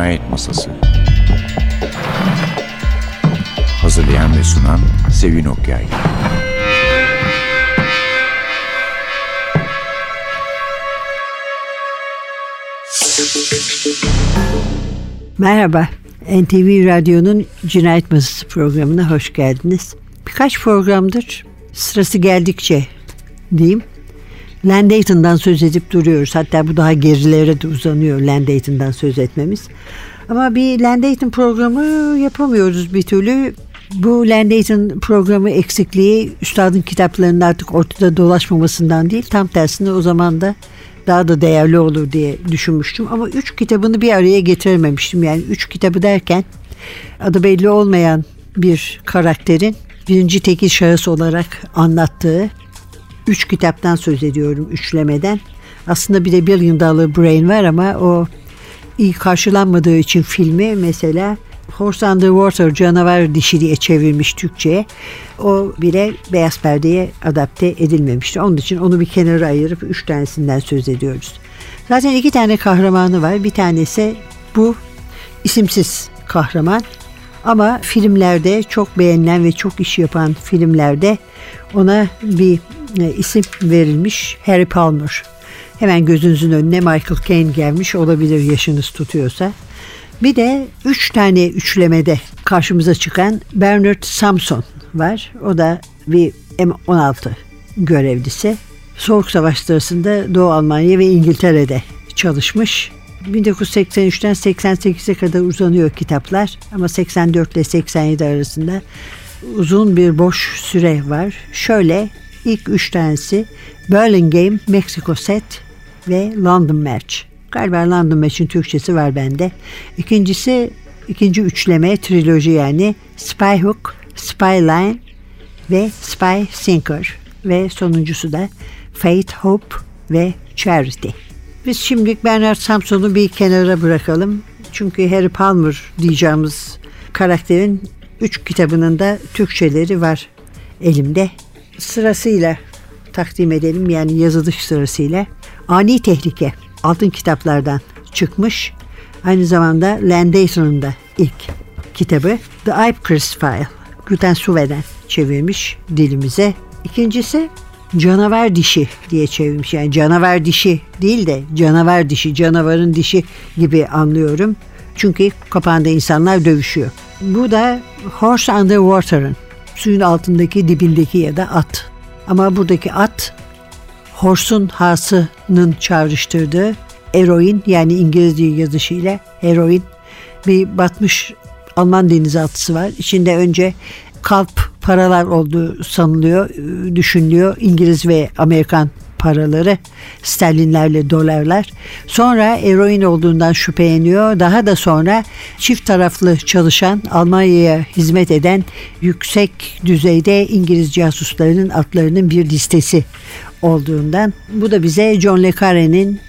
Cinayet Masası Hazırlayan ve sunan Sevin Okyay Merhaba, NTV Radyo'nun Cinayet Masası programına hoş geldiniz. Birkaç programdır sırası geldikçe diyeyim. Landayton'dan söz edip duruyoruz. Hatta bu daha gerilere de uzanıyor Landayton'dan söz etmemiz. Ama bir Landayton programı yapamıyoruz bir türlü. Bu Landayton programı eksikliği üstadın kitaplarının artık ortada dolaşmamasından değil. Tam tersine o zaman da daha da değerli olur diye düşünmüştüm. Ama üç kitabını bir araya getirememiştim. Yani üç kitabı derken adı belli olmayan bir karakterin birinci tekil şahıs olarak anlattığı üç kitaptan söz ediyorum üçlemeden. Aslında bir de Billion Dollar Brain var ama o iyi karşılanmadığı için filmi mesela Horse Underwater canavar dişi diye çevrilmiş Türkçe'ye. O bile beyaz perdeye adapte edilmemişti. Onun için onu bir kenara ayırıp üç tanesinden söz ediyoruz. Zaten iki tane kahramanı var. Bir tanesi bu isimsiz kahraman. Ama filmlerde çok beğenilen ve çok iş yapan filmlerde ona bir e, isim verilmiş Harry Palmer. Hemen gözünüzün önüne Michael Caine gelmiş olabilir yaşınız tutuyorsa. Bir de üç tane üçlemede karşımıza çıkan Bernard Samson var. O da bir M16 görevlisi. Soğuk Savaş sırasında Doğu Almanya ve İngiltere'de çalışmış. 1983'ten 88'e kadar uzanıyor kitaplar ama 84 ile 87 arasında uzun bir boş süre var. Şöyle ilk üç tanesi Burlingame, Mexico Set ve London Match. Galiba London Match'in Türkçesi var bende. İkincisi ikinci üçleme triloji yani Spy Hook, Spy Line ve Spy Sinker ve sonuncusu da Fate, Hope ve Charity. Biz şimdilik Bernard Samson'u bir kenara bırakalım. Çünkü Harry Palmer diyeceğimiz karakterin üç kitabının da Türkçeleri var elimde. Sırasıyla takdim edelim yani yazılış sırasıyla. Ani Tehlike altın kitaplardan çıkmış. Aynı zamanda Landayton'un da ilk kitabı The Ipcrest File. Gülten Suve'den çevirmiş dilimize. İkincisi canavar dişi diye çevirmiş. Yani canavar dişi değil de canavar dişi, canavarın dişi gibi anlıyorum. Çünkü kapağında insanlar dövüşüyor. Bu da Horse Underwater'ın suyun altındaki dibindeki ya da at. Ama buradaki at Horse'un hasının çağrıştırdığı eroin yani İngilizce yazışıyla eroin bir batmış Alman denizaltısı var. İçinde önce kalp paralar olduğu sanılıyor, düşünülüyor. İngiliz ve Amerikan paraları, sterlinlerle dolarlar. Sonra eroin olduğundan şüpheleniyor. Daha da sonra çift taraflı çalışan, Almanya'ya hizmet eden yüksek düzeyde İngiliz casuslarının adlarının bir listesi olduğundan. Bu da bize John Le Carre'nin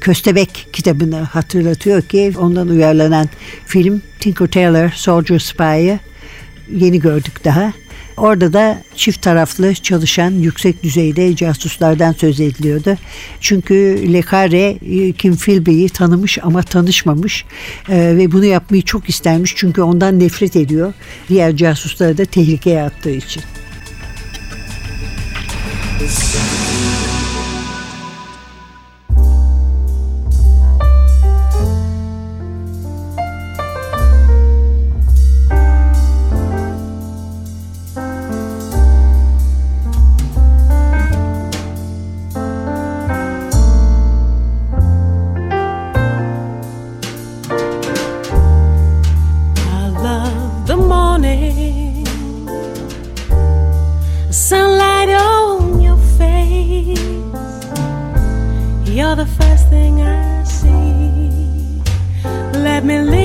Köstebek kitabını hatırlatıyor ki ondan uyarlanan film Tinker Tailor Soldier Spy'ı yeni gördük daha. Orada da çift taraflı çalışan yüksek düzeyde casuslardan söz ediliyordu. Çünkü Le Carre Kim Philby'yi tanımış ama tanışmamış ee, ve bunu yapmayı çok istermiş çünkü ondan nefret ediyor. Diğer casusları da tehlikeye attığı için. Let me.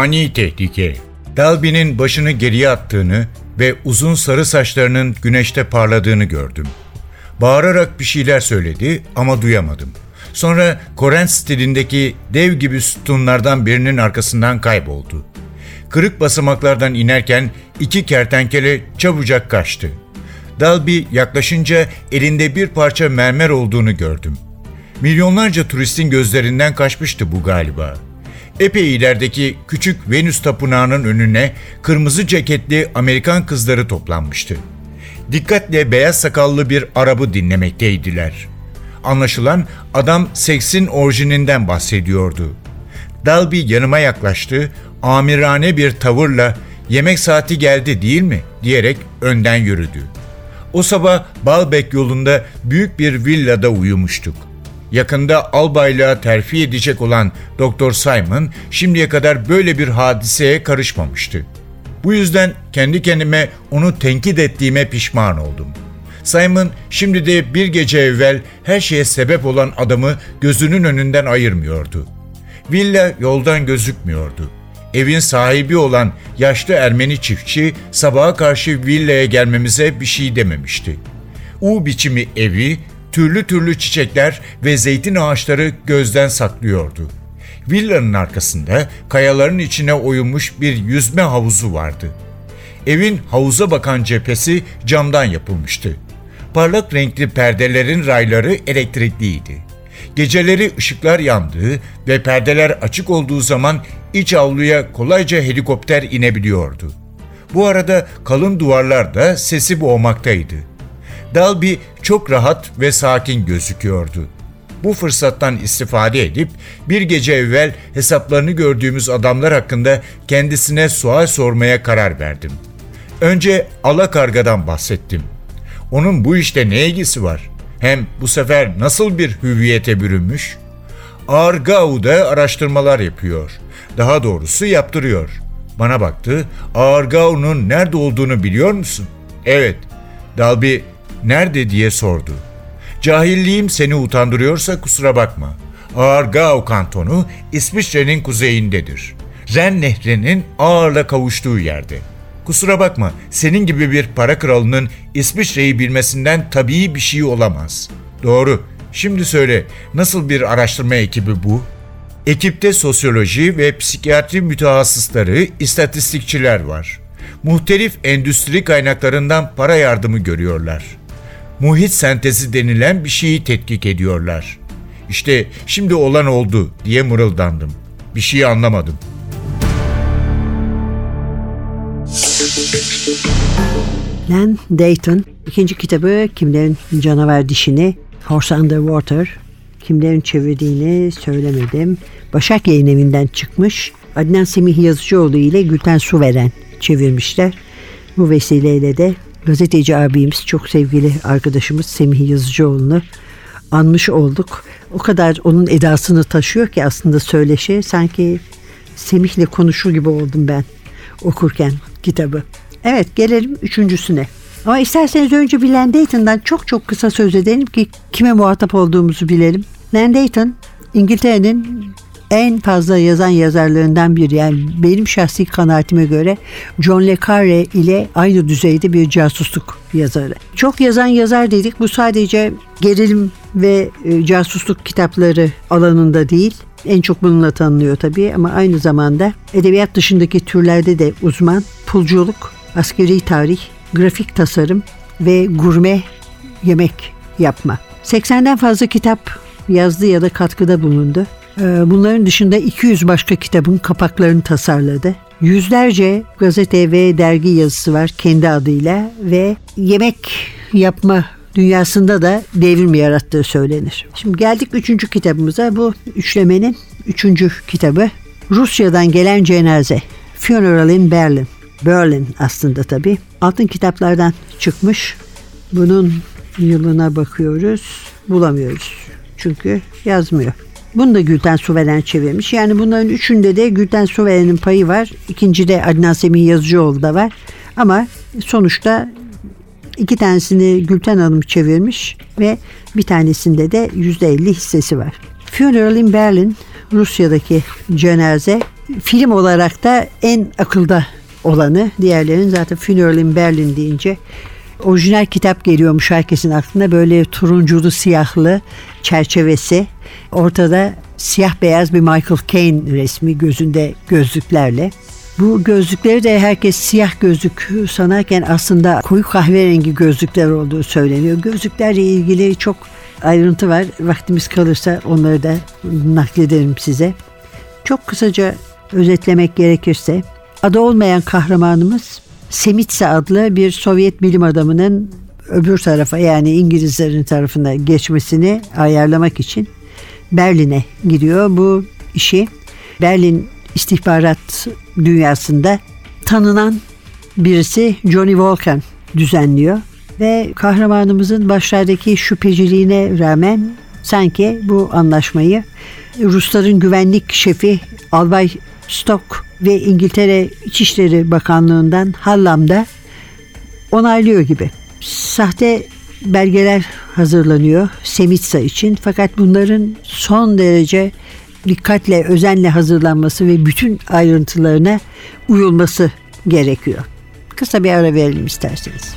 ani tehlike. Dalby'nin başını geriye attığını ve uzun sarı saçlarının güneşte parladığını gördüm. Bağırarak bir şeyler söyledi ama duyamadım. Sonra Korens stilindeki dev gibi sütunlardan birinin arkasından kayboldu. Kırık basamaklardan inerken iki kertenkele çabucak kaçtı. Dalby yaklaşınca elinde bir parça mermer olduğunu gördüm. Milyonlarca turistin gözlerinden kaçmıştı bu galiba.'' Epey ilerideki küçük Venüs tapınağının önüne kırmızı ceketli Amerikan kızları toplanmıştı. Dikkatle beyaz sakallı bir Arap'ı dinlemekteydiler. Anlaşılan adam seksin orijininden bahsediyordu. Dalby yanıma yaklaştı, amirane bir tavırla yemek saati geldi değil mi diyerek önden yürüdü. O sabah Balbek yolunda büyük bir villada uyumuştuk. Yakında albaylığa terfi edecek olan Doktor Simon şimdiye kadar böyle bir hadiseye karışmamıştı. Bu yüzden kendi kendime onu tenkit ettiğime pişman oldum. Simon şimdi de bir gece evvel her şeye sebep olan adamı gözünün önünden ayırmıyordu. Villa yoldan gözükmüyordu. Evin sahibi olan yaşlı Ermeni çiftçi sabaha karşı villaya gelmemize bir şey dememişti. U biçimi evi, türlü türlü çiçekler ve zeytin ağaçları gözden saklıyordu. Villanın arkasında kayaların içine oyulmuş bir yüzme havuzu vardı. Evin havuza bakan cephesi camdan yapılmıştı. Parlak renkli perdelerin rayları elektrikliydi. Geceleri ışıklar yandığı ve perdeler açık olduğu zaman iç avluya kolayca helikopter inebiliyordu. Bu arada kalın duvarlar da sesi boğmaktaydı. Dalby çok rahat ve sakin gözüküyordu. Bu fırsattan istifade edip bir gece evvel hesaplarını gördüğümüz adamlar hakkında kendisine sual sormaya karar verdim. Önce Alakarga'dan bahsettim. Onun bu işte ne ilgisi var? Hem bu sefer nasıl bir hüviyete bürünmüş? Argau'da araştırmalar yapıyor. Daha doğrusu yaptırıyor. Bana baktı. Argau'nun nerede olduğunu biliyor musun? Evet. Dalby nerede diye sordu. Cahilliğim seni utandırıyorsa kusura bakma. Argau kantonu İsviçre'nin kuzeyindedir. Ren nehrinin ağırla kavuştuğu yerde. Kusura bakma, senin gibi bir para kralının İsviçre'yi bilmesinden tabii bir şey olamaz. Doğru. Şimdi söyle, nasıl bir araştırma ekibi bu? Ekipte sosyoloji ve psikiyatri mütehassısları, istatistikçiler var. Muhtelif endüstri kaynaklarından para yardımı görüyorlar. Muhit sentezi denilen bir şeyi tetkik ediyorlar. İşte şimdi olan oldu diye mırıldandım. Bir şey anlamadım. Len Dayton ikinci kitabı Kimlerin Canavar Dişini Horse Underwater kimlerin çevirdiğini söylemedim. Başak Yayın Evi'nden çıkmış. Adnan Semih Yazıcıoğlu ile Gülten Suveren çevirmişler. Bu vesileyle de gazeteci abimiz çok sevgili arkadaşımız Semih Yazıcıoğlu'nu anmış olduk. O kadar onun edasını taşıyor ki aslında söyleşi sanki Semih'le konuşur gibi oldum ben okurken kitabı. Evet gelelim üçüncüsüne. Ama isterseniz önce bir Landayton'dan çok çok kısa söz edelim ki kime muhatap olduğumuzu bilelim. Landayton İngiltere'nin en fazla yazan yazarlarından biri. Yani benim şahsi kanaatime göre John Le Carre ile aynı düzeyde bir casusluk yazarı. Çok yazan yazar dedik. Bu sadece gerilim ve e, casusluk kitapları alanında değil. En çok bununla tanınıyor tabii ama aynı zamanda edebiyat dışındaki türlerde de uzman. Pulculuk, askeri tarih, grafik tasarım ve gurme yemek yapma. 80'den fazla kitap yazdı ya da katkıda bulundu. Ee, Bunların dışında 200 başka kitabın kapaklarını tasarladı. Yüzlerce gazete ve dergi yazısı var kendi adıyla ve yemek yapma dünyasında da devrim yarattığı söylenir. Şimdi geldik üçüncü kitabımıza. Bu üçlemenin üçüncü kitabı. Rusya'dan gelen cenaze. Funeral in Berlin. Berlin aslında tabii. Altın kitaplardan çıkmış. Bunun yılına bakıyoruz. Bulamıyoruz. Çünkü yazmıyor. Bunu da Gülten Suveren çevirmiş. Yani bunların üçünde de Gülten Suveren'in payı var. İkincide Adnan Semih Yazıcıoğlu da var. Ama sonuçta iki tanesini Gülten Hanım çevirmiş ve bir tanesinde de %50 hissesi var. Funeral in Berlin Rusya'daki cenaze film olarak da en akılda olanı. Diğerlerinin zaten Funeral in Berlin deyince orijinal kitap geliyormuş herkesin aklına. Böyle turunculu siyahlı çerçevesi. Ortada siyah beyaz bir Michael Caine resmi gözünde gözlüklerle. Bu gözlükleri de herkes siyah gözlük sanarken aslında koyu kahverengi gözlükler olduğu söyleniyor. Gözlüklerle ilgili çok ayrıntı var. Vaktimiz kalırsa onları da naklederim size. Çok kısaca özetlemek gerekirse adı olmayan kahramanımız Semitsa adlı bir Sovyet bilim adamının öbür tarafa yani İngilizlerin tarafına geçmesini ayarlamak için Berlin'e gidiyor. Bu işi Berlin istihbarat dünyasında tanınan birisi Johnny Volkan düzenliyor ve kahramanımızın başlardaki şüpheciliğine rağmen sanki bu anlaşmayı Rusların güvenlik şefi Albay Stock ve İngiltere İçişleri Bakanlığı'ndan Hallam'da onaylıyor gibi. Sahte belgeler hazırlanıyor Semitsa için fakat bunların son derece dikkatle, özenle hazırlanması ve bütün ayrıntılarına uyulması gerekiyor. Kısa bir ara verelim isterseniz.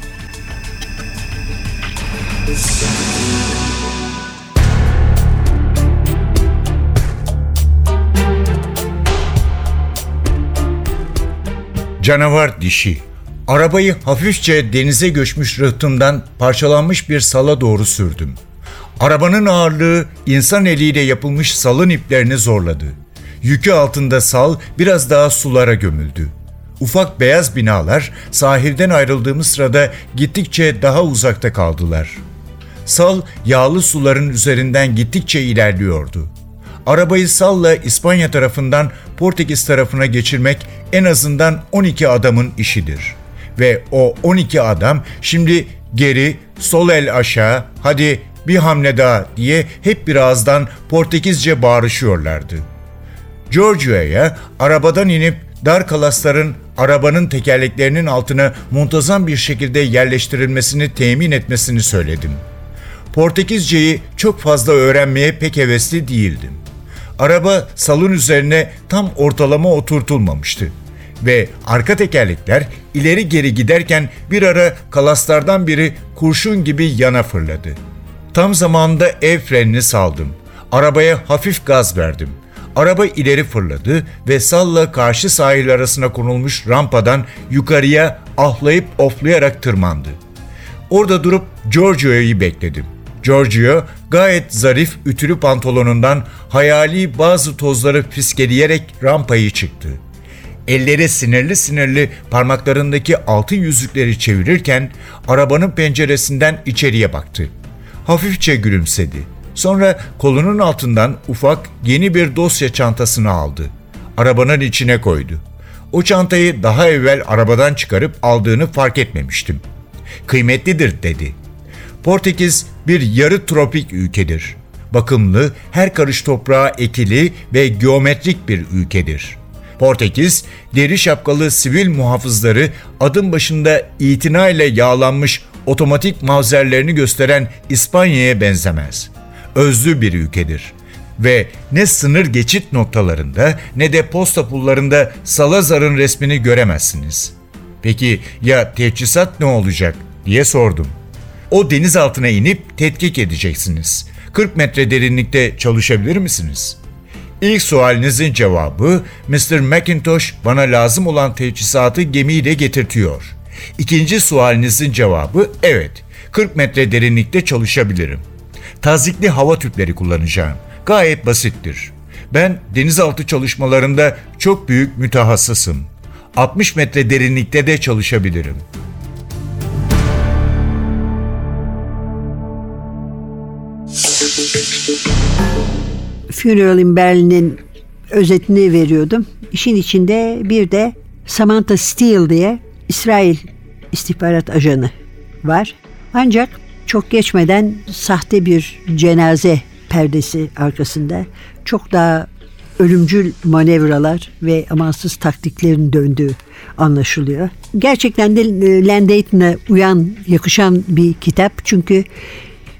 Canavar dişi. Arabayı hafifçe denize göçmüş rıhtımdan parçalanmış bir sala doğru sürdüm. Arabanın ağırlığı insan eliyle yapılmış salın iplerini zorladı. Yükü altında sal biraz daha sulara gömüldü. Ufak beyaz binalar sahilden ayrıldığımız sırada gittikçe daha uzakta kaldılar. Sal yağlı suların üzerinden gittikçe ilerliyordu. Arabayı salla İspanya tarafından Portekiz tarafına geçirmek en azından 12 adamın işidir. Ve o 12 adam şimdi geri, sol el aşağı, hadi bir hamle daha diye hep bir ağızdan Portekizce bağırışıyorlardı. Giorgio'ya arabadan inip dar kalasların arabanın tekerleklerinin altına muntazam bir şekilde yerleştirilmesini temin etmesini söyledim. Portekizceyi çok fazla öğrenmeye pek hevesli değildim. Araba salın üzerine tam ortalama oturtulmamıştı ve arka tekerlekler ileri geri giderken bir ara kalaslardan biri kurşun gibi yana fırladı. Tam zamanında ev frenini saldım. Arabaya hafif gaz verdim. Araba ileri fırladı ve salla karşı sahil arasına konulmuş rampadan yukarıya ahlayıp oflayarak tırmandı. Orada durup Giorgio'yu bekledim. Giorgio gayet zarif ütülü pantolonundan hayali bazı tozları fiskeleyerek rampayı çıktı. Elleri sinirli sinirli parmaklarındaki altın yüzükleri çevirirken arabanın penceresinden içeriye baktı. Hafifçe gülümsedi. Sonra kolunun altından ufak yeni bir dosya çantasını aldı. Arabanın içine koydu. O çantayı daha evvel arabadan çıkarıp aldığını fark etmemiştim. Kıymetlidir dedi. Portekiz bir yarı tropik ülkedir. Bakımlı, her karış toprağa ekili ve geometrik bir ülkedir. Portekiz, deri şapkalı sivil muhafızları adım başında itinayla yağlanmış otomatik mavzerlerini gösteren İspanya'ya benzemez. Özlü bir ülkedir ve ne sınır geçit noktalarında ne de posta pullarında Salazar'ın resmini göremezsiniz. Peki ya teçhizat ne olacak diye sordum. O deniz altına inip tetkik edeceksiniz. 40 metre derinlikte çalışabilir misiniz? İlk sualinizin cevabı Mr. McIntosh bana lazım olan teçhizatı gemiyle getirtiyor. İkinci sualinizin cevabı evet. 40 metre derinlikte çalışabilirim. Tazikli hava tüpleri kullanacağım. Gayet basittir. Ben denizaltı çalışmalarında çok büyük mütehassısım. 60 metre derinlikte de çalışabilirim. Funeral in Berlin'in özetini veriyordum. İşin içinde bir de Samantha Steele diye İsrail istihbarat ajanı var. Ancak çok geçmeden sahte bir cenaze perdesi arkasında çok daha ölümcül manevralar ve amansız taktiklerin döndüğü anlaşılıyor. Gerçekten de e, Landayton'a uyan, yakışan bir kitap. Çünkü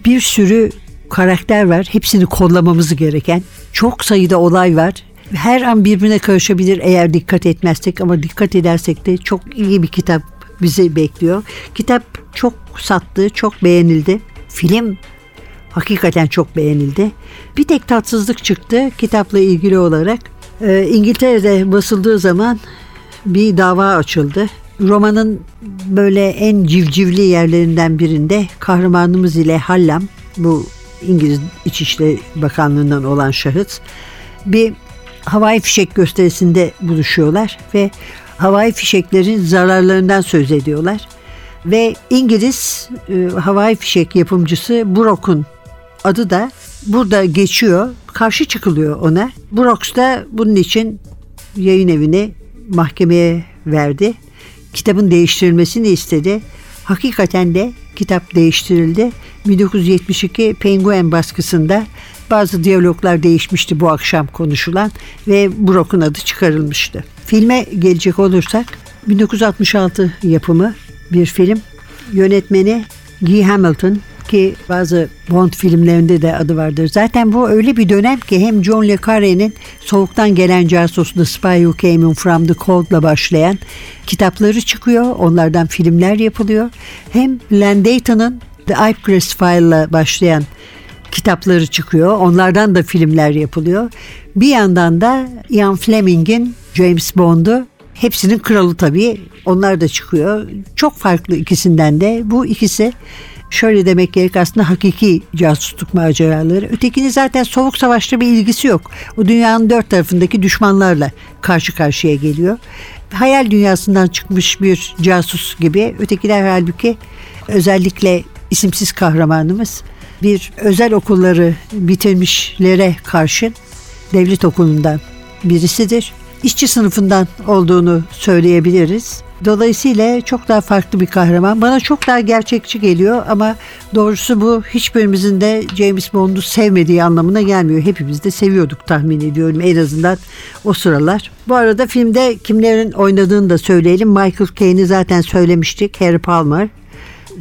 bir sürü karakter var. Hepsini kodlamamız gereken. Çok sayıda olay var. Her an birbirine karışabilir eğer dikkat etmezsek ama dikkat edersek de çok iyi bir kitap bizi bekliyor. Kitap çok sattı, çok beğenildi. Film hakikaten çok beğenildi. Bir tek tatsızlık çıktı kitapla ilgili olarak. Ee, İngiltere'de basıldığı zaman bir dava açıldı. Romanın böyle en civcivli yerlerinden birinde kahramanımız ile Hallam bu İngiliz İçişleri Bakanlığı'ndan olan şahıs bir havai fişek gösterisinde buluşuyorlar ve havai fişeklerin zararlarından söz ediyorlar. Ve İngiliz e, havai fişek yapımcısı Brock'un adı da burada geçiyor. Karşı çıkılıyor ona. Brooks da bunun için yayın evini mahkemeye verdi. Kitabın değiştirilmesini istedi. Hakikaten de kitap değiştirildi. 1972 Penguin baskısında bazı diyaloglar değişmişti bu akşam konuşulan ve Brock'un adı çıkarılmıştı. Filme gelecek olursak 1966 yapımı bir film. Yönetmeni Guy Hamilton ki bazı Bond filmlerinde de adı vardır. Zaten bu öyle bir dönem ki hem John le Carre'nin Soğuktan Gelen Casus The Spy Who Came In From The Cold'la başlayan kitapları çıkıyor. Onlardan filmler yapılıyor. Hem Len Dayton'ın The Ipcrest File'la başlayan kitapları çıkıyor. Onlardan da filmler yapılıyor. Bir yandan da Ian Fleming'in James Bond'u hepsinin kralı tabii. Onlar da çıkıyor. Çok farklı ikisinden de. Bu ikisi şöyle demek gerek aslında hakiki casusluk maceraları. Ötekinin zaten soğuk savaşta bir ilgisi yok. O dünyanın dört tarafındaki düşmanlarla karşı karşıya geliyor. Hayal dünyasından çıkmış bir casus gibi. Ötekiler halbuki özellikle isimsiz kahramanımız bir özel okulları bitirmişlere karşın devlet okulundan birisidir. İşçi sınıfından olduğunu söyleyebiliriz. Dolayısıyla çok daha farklı bir kahraman. Bana çok daha gerçekçi geliyor ama doğrusu bu hiçbirimizin de James Bond'u sevmediği anlamına gelmiyor. Hepimiz de seviyorduk tahmin ediyorum en azından o sıralar. Bu arada filmde kimlerin oynadığını da söyleyelim. Michael Caine'i zaten söylemiştik. Harry Palmer,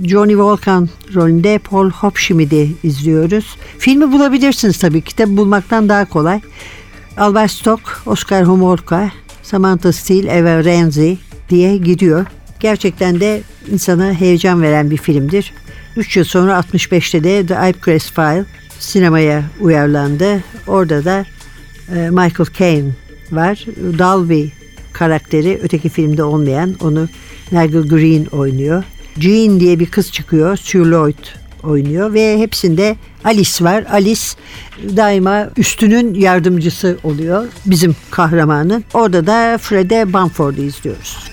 Johnny Volkan rolünde Paul Hopschmidt'i izliyoruz. Filmi bulabilirsiniz tabii. Kitabı bulmaktan daha kolay. Albert Stock, Oscar Homolka, Samantha Steele, Eva Renzi diye gidiyor. Gerçekten de insana heyecan veren bir filmdir. 3 yıl sonra 65'te de The Ipcrest File sinemaya uyarlandı. Orada da e, Michael Caine var. Dalby karakteri öteki filmde olmayan onu Nigel Green oynuyor. Jean diye bir kız çıkıyor. Sue Lloyd oynuyor ve hepsinde Alice var. Alice daima üstünün yardımcısı oluyor bizim kahramanın. Orada da Fred'e Bamford'u izliyoruz.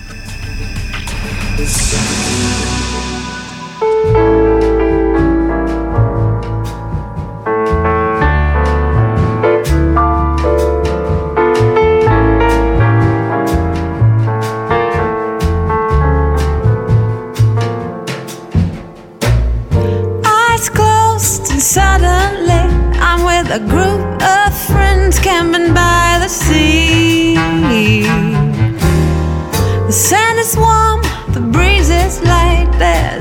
Camping by the sea.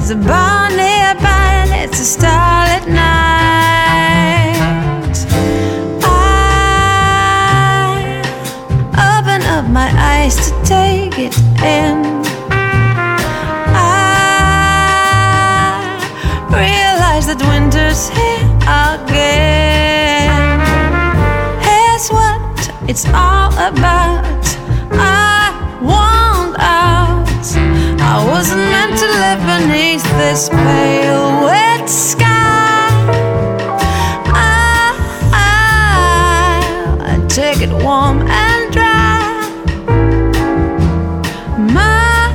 There's a bar nearby and it's a starlit night. I open up my eyes to take it in. I realize that winter's here again. Here's what it's all about. Beneath this pale, wet sky. I, I take it warm and dry. My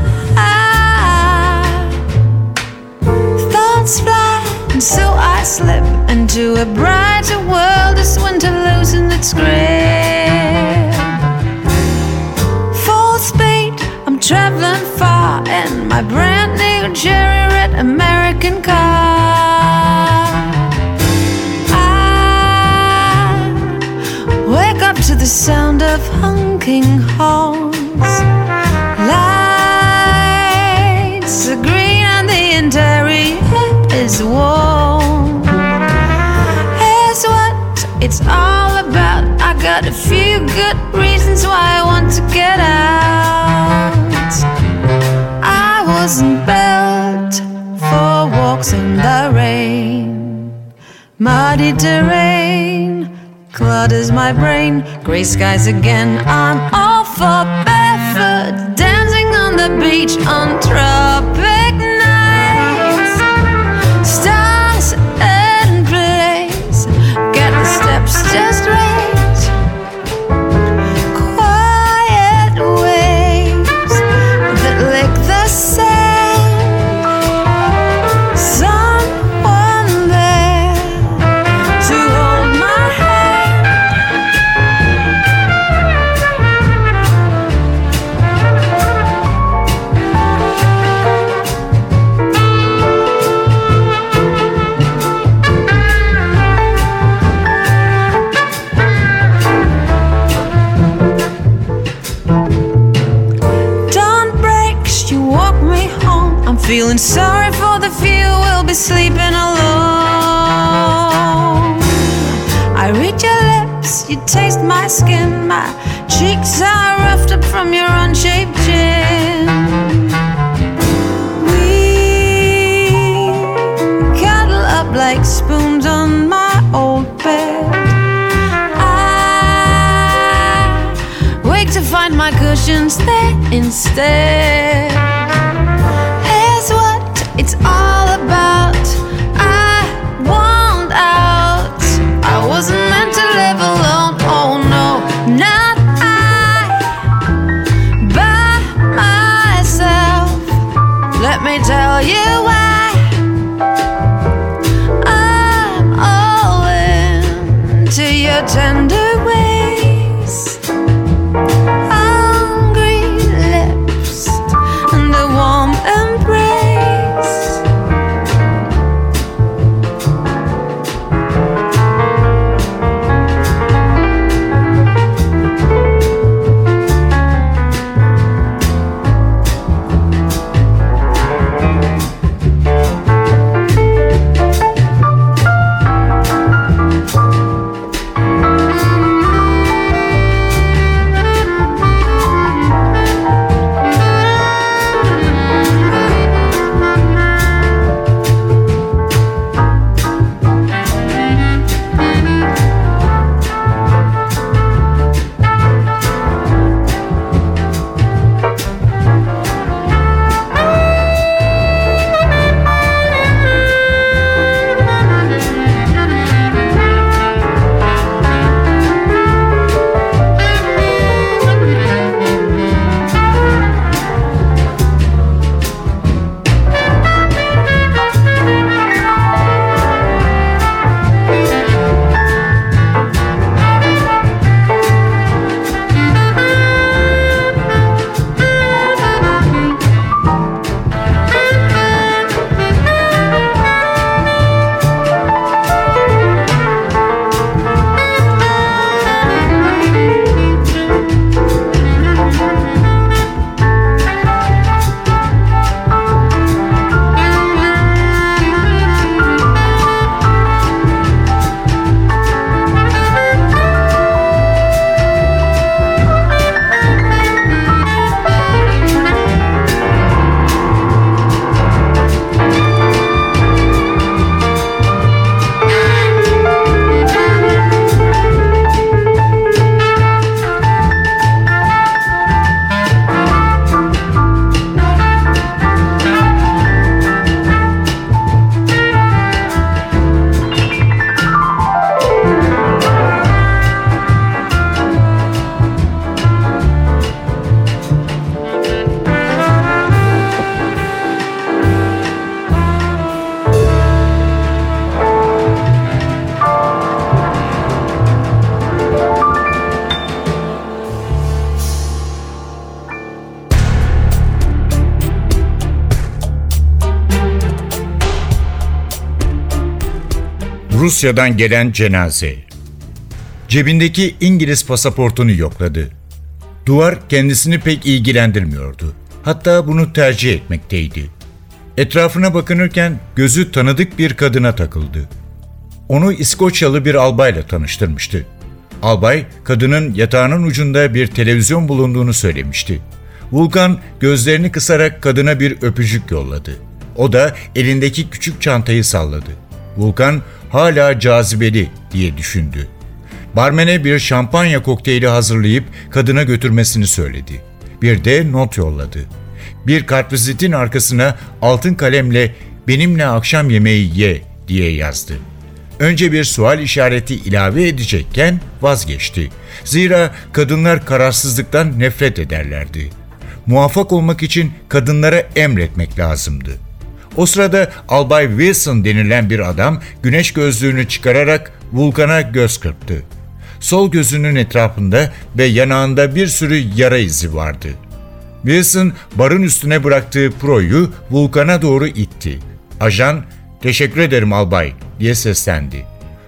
thoughts fly, and so I slip into a brighter world as winter loosens its grip. New cherry red American car. I wake up to the sound of honking horns. Lights are green and the interior is warm. Here's what it's all about. I got a few good reasons why I want to get out. Wasn't built for walks in the rain. Muddy terrain clutters my brain. Gray skies again. I'm all for barefoot dancing on the beach on tropic tell you Rusya'dan gelen cenaze. Cebindeki İngiliz pasaportunu yokladı. Duvar kendisini pek ilgilendirmiyordu. Hatta bunu tercih etmekteydi. Etrafına bakınırken gözü tanıdık bir kadına takıldı. Onu İskoçyalı bir albayla tanıştırmıştı. Albay, kadının yatağının ucunda bir televizyon bulunduğunu söylemişti. Vulkan gözlerini kısarak kadına bir öpücük yolladı. O da elindeki küçük çantayı salladı. Vulkan hala cazibeli diye düşündü. Barmene bir şampanya kokteyli hazırlayıp kadına götürmesini söyledi. Bir de not yolladı. Bir kartvizitin arkasına altın kalemle benimle akşam yemeği ye diye yazdı. Önce bir sual işareti ilave edecekken vazgeçti. Zira kadınlar kararsızlıktan nefret ederlerdi. Muvaffak olmak için kadınlara emretmek lazımdı. O sırada Albay Wilson denilen bir adam güneş gözlüğünü çıkararak Vulkan'a göz kırptı. Sol gözünün etrafında ve yanağında bir sürü yara izi vardı. Wilson barın üstüne bıraktığı proyu Vulkan'a doğru itti. Ajan, teşekkür ederim albay diye seslendi.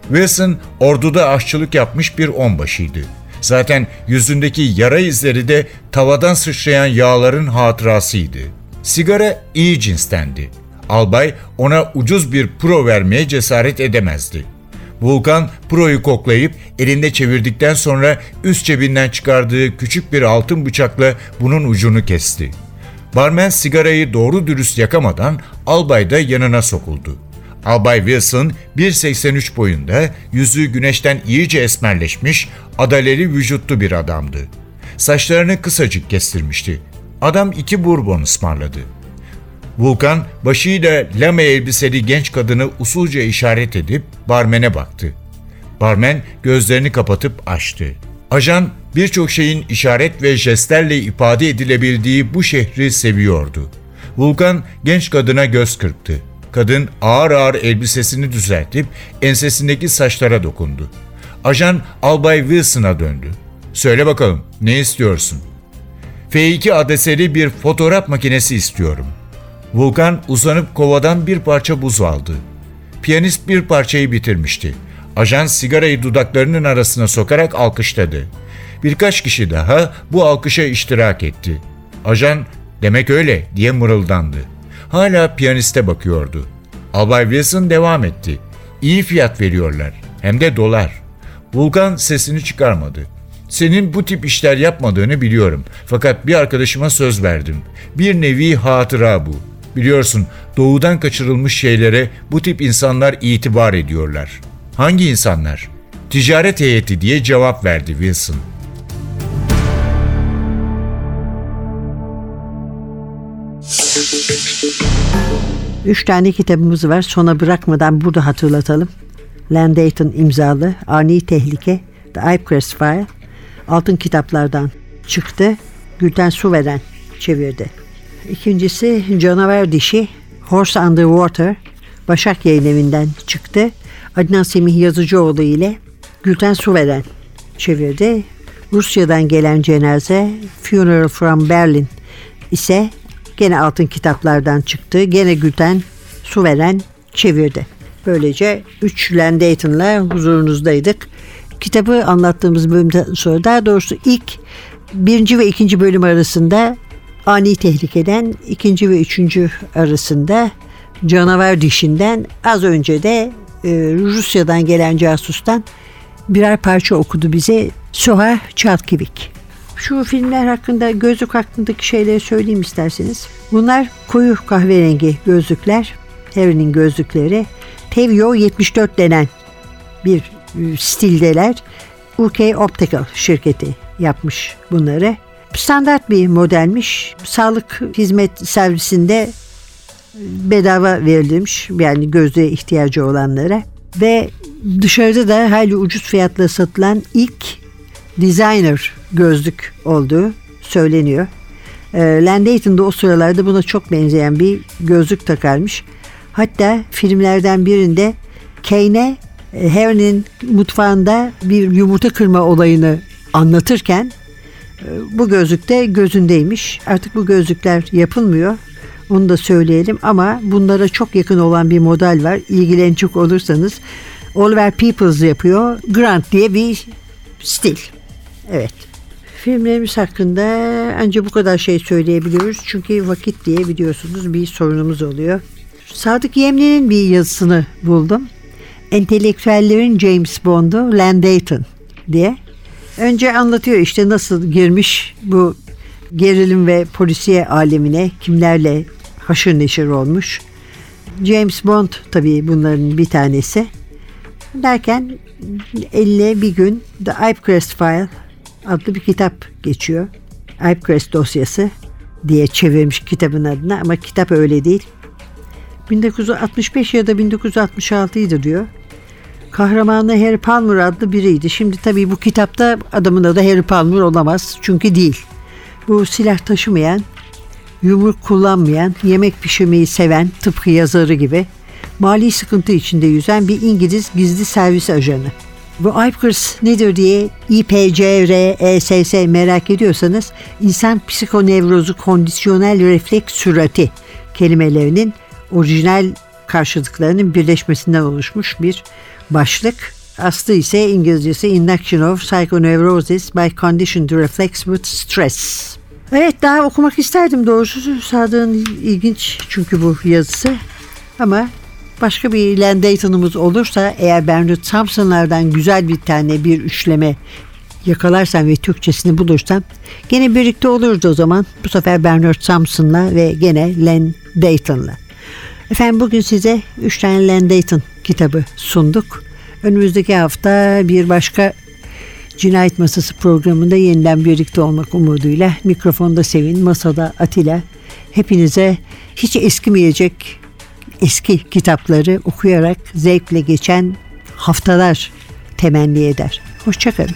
Wilson orduda aşçılık yapmış bir onbaşıydı. Zaten yüzündeki yara izleri de tavadan sıçrayan yağların hatırasıydı. Sigara iyi cinstendi. Albay ona ucuz bir pro vermeye cesaret edemezdi. Vulkan proyu koklayıp elinde çevirdikten sonra üst cebinden çıkardığı küçük bir altın bıçakla bunun ucunu kesti. Barmen sigarayı doğru dürüst yakamadan albay da yanına sokuldu. Albay Wilson 1.83 boyunda, yüzü güneşten iyice esmerleşmiş, adaleri vücutlu bir adamdı. Saçlarını kısacık kestirmişti. Adam iki bourbon ısmarladı. Vulkan başıyla lame elbiseli genç kadını usulca işaret edip barmene baktı. Barmen gözlerini kapatıp açtı. Ajan birçok şeyin işaret ve jestlerle ifade edilebildiği bu şehri seviyordu. Vulkan genç kadına göz kırptı. Kadın ağır ağır elbisesini düzeltip ensesindeki saçlara dokundu. Ajan Albay Wilson'a döndü. Söyle bakalım ne istiyorsun? F2 adreseli bir fotoğraf makinesi istiyorum. Vulkan uzanıp kovadan bir parça buz aldı. Piyanist bir parçayı bitirmişti. Ajan sigarayı dudaklarının arasına sokarak alkışladı. Birkaç kişi daha bu alkışa iştirak etti. Ajan demek öyle diye mırıldandı. Hala piyaniste bakıyordu. Albay Wilson devam etti. İyi fiyat veriyorlar. Hem de dolar. Vulkan sesini çıkarmadı. Senin bu tip işler yapmadığını biliyorum. Fakat bir arkadaşıma söz verdim. Bir nevi hatıra bu. Biliyorsun doğudan kaçırılmış şeylere bu tip insanlar itibar ediyorlar. Hangi insanlar? Ticaret heyeti diye cevap verdi Wilson. Üç tane kitabımız var. Sona bırakmadan burada hatırlatalım. Landayton imzalı Ani Tehlike, The Ipcrest File, altın kitaplardan çıktı. Gülten Suveren çevirdi. İkincisi Canavar Dişi, Horse Underwater, Başak Yayın Evi'nden çıktı. Adnan Semih Yazıcıoğlu ile Gülten Suveren çevirdi. Rusya'dan gelen cenaze Funeral from Berlin ise gene altın kitaplardan çıktı. Gene Gülten Suveren çevirdi. Böylece 3 Landayton'la huzurunuzdaydık. Kitabı anlattığımız bölümden sonra daha doğrusu ilk birinci ve ikinci bölüm arasında ani tehlikeden ikinci ve üçüncü arasında canavar dişinden az önce de e, Rusya'dan gelen casustan birer parça okudu bize Soha Çalkivik. Şu filmler hakkında gözlük hakkındaki şeyleri söyleyeyim isterseniz. Bunlar koyu kahverengi gözlükler. Harry'nin gözlükleri. Tevyo 74 denen bir e, stildeler. UK Optical şirketi yapmış bunları. Standart bir modelmiş. Sağlık hizmet servisinde bedava verilmiş. Yani gözlüğe ihtiyacı olanlara. Ve dışarıda da hayli ucuz fiyatla satılan ilk designer gözlük olduğu söyleniyor. E, Landayton da o sıralarda buna çok benzeyen bir gözlük takarmış. Hatta filmlerden birinde Kane'e e, Harry'nin mutfağında bir yumurta kırma olayını anlatırken e, bu gözlük de gözündeymiş. Artık bu gözlükler yapılmıyor. Onu da söyleyelim ama bunlara çok yakın olan bir model var. İlgilenecek olursanız Oliver Peoples yapıyor. Grant diye bir stil. Evet. Filmlerimiz hakkında ancak bu kadar şey söyleyebiliyoruz. Çünkü vakit diye biliyorsunuz bir sorunumuz oluyor. Sadık Yemli'nin bir yazısını buldum. Entelektüellerin James Bond'u Landayton diye. Önce anlatıyor işte nasıl girmiş bu gerilim ve polisiye alemine, kimlerle haşır neşir olmuş. James Bond tabii bunların bir tanesi. Derken eline bir gün The Ipcrest File adlı bir kitap geçiyor. Ipcrest dosyası diye çevirmiş kitabın adına ama kitap öyle değil. 1965 ya da 1966'ydı diyor. Kahramanı Harry Palmer adlı biriydi. Şimdi tabii bu kitapta adamın adı Harry Palmer olamaz. Çünkü değil. Bu silah taşımayan, yumruk kullanmayan, yemek pişirmeyi seven tıpkı yazarı gibi mali sıkıntı içinde yüzen bir İngiliz gizli servis ajanı. Bu Ipcress nedir diye IPCRESS merak ediyorsanız insan psikonevrozu kondisyonel refleks sürati kelimelerinin orijinal karşılıklarının birleşmesinden oluşmuş bir başlık. Aslı ise İngilizcesi Induction of Psychoneurosis by Conditioned Reflex with Stress. Evet daha okumak isterdim doğrusu. Sadık'ın ilginç çünkü bu yazısı. Ama başka bir Len Dayton'umuz olursa eğer Bernard Thompson'lardan güzel bir tane bir üçleme yakalarsam ve Türkçesini bulursam gene birlikte olurdu o zaman. Bu sefer Bernard Thompson'la ve gene Len Dayton'la. Efendim bugün size 3 tane Len Dayton kitabı sunduk. Önümüzdeki hafta bir başka Cinayet Masası programında yeniden birlikte olmak umuduyla mikrofonda Sevin, masada Atilla. Hepinize hiç eskimeyecek eski kitapları okuyarak zevkle geçen haftalar temenni eder. Hoşçakalın.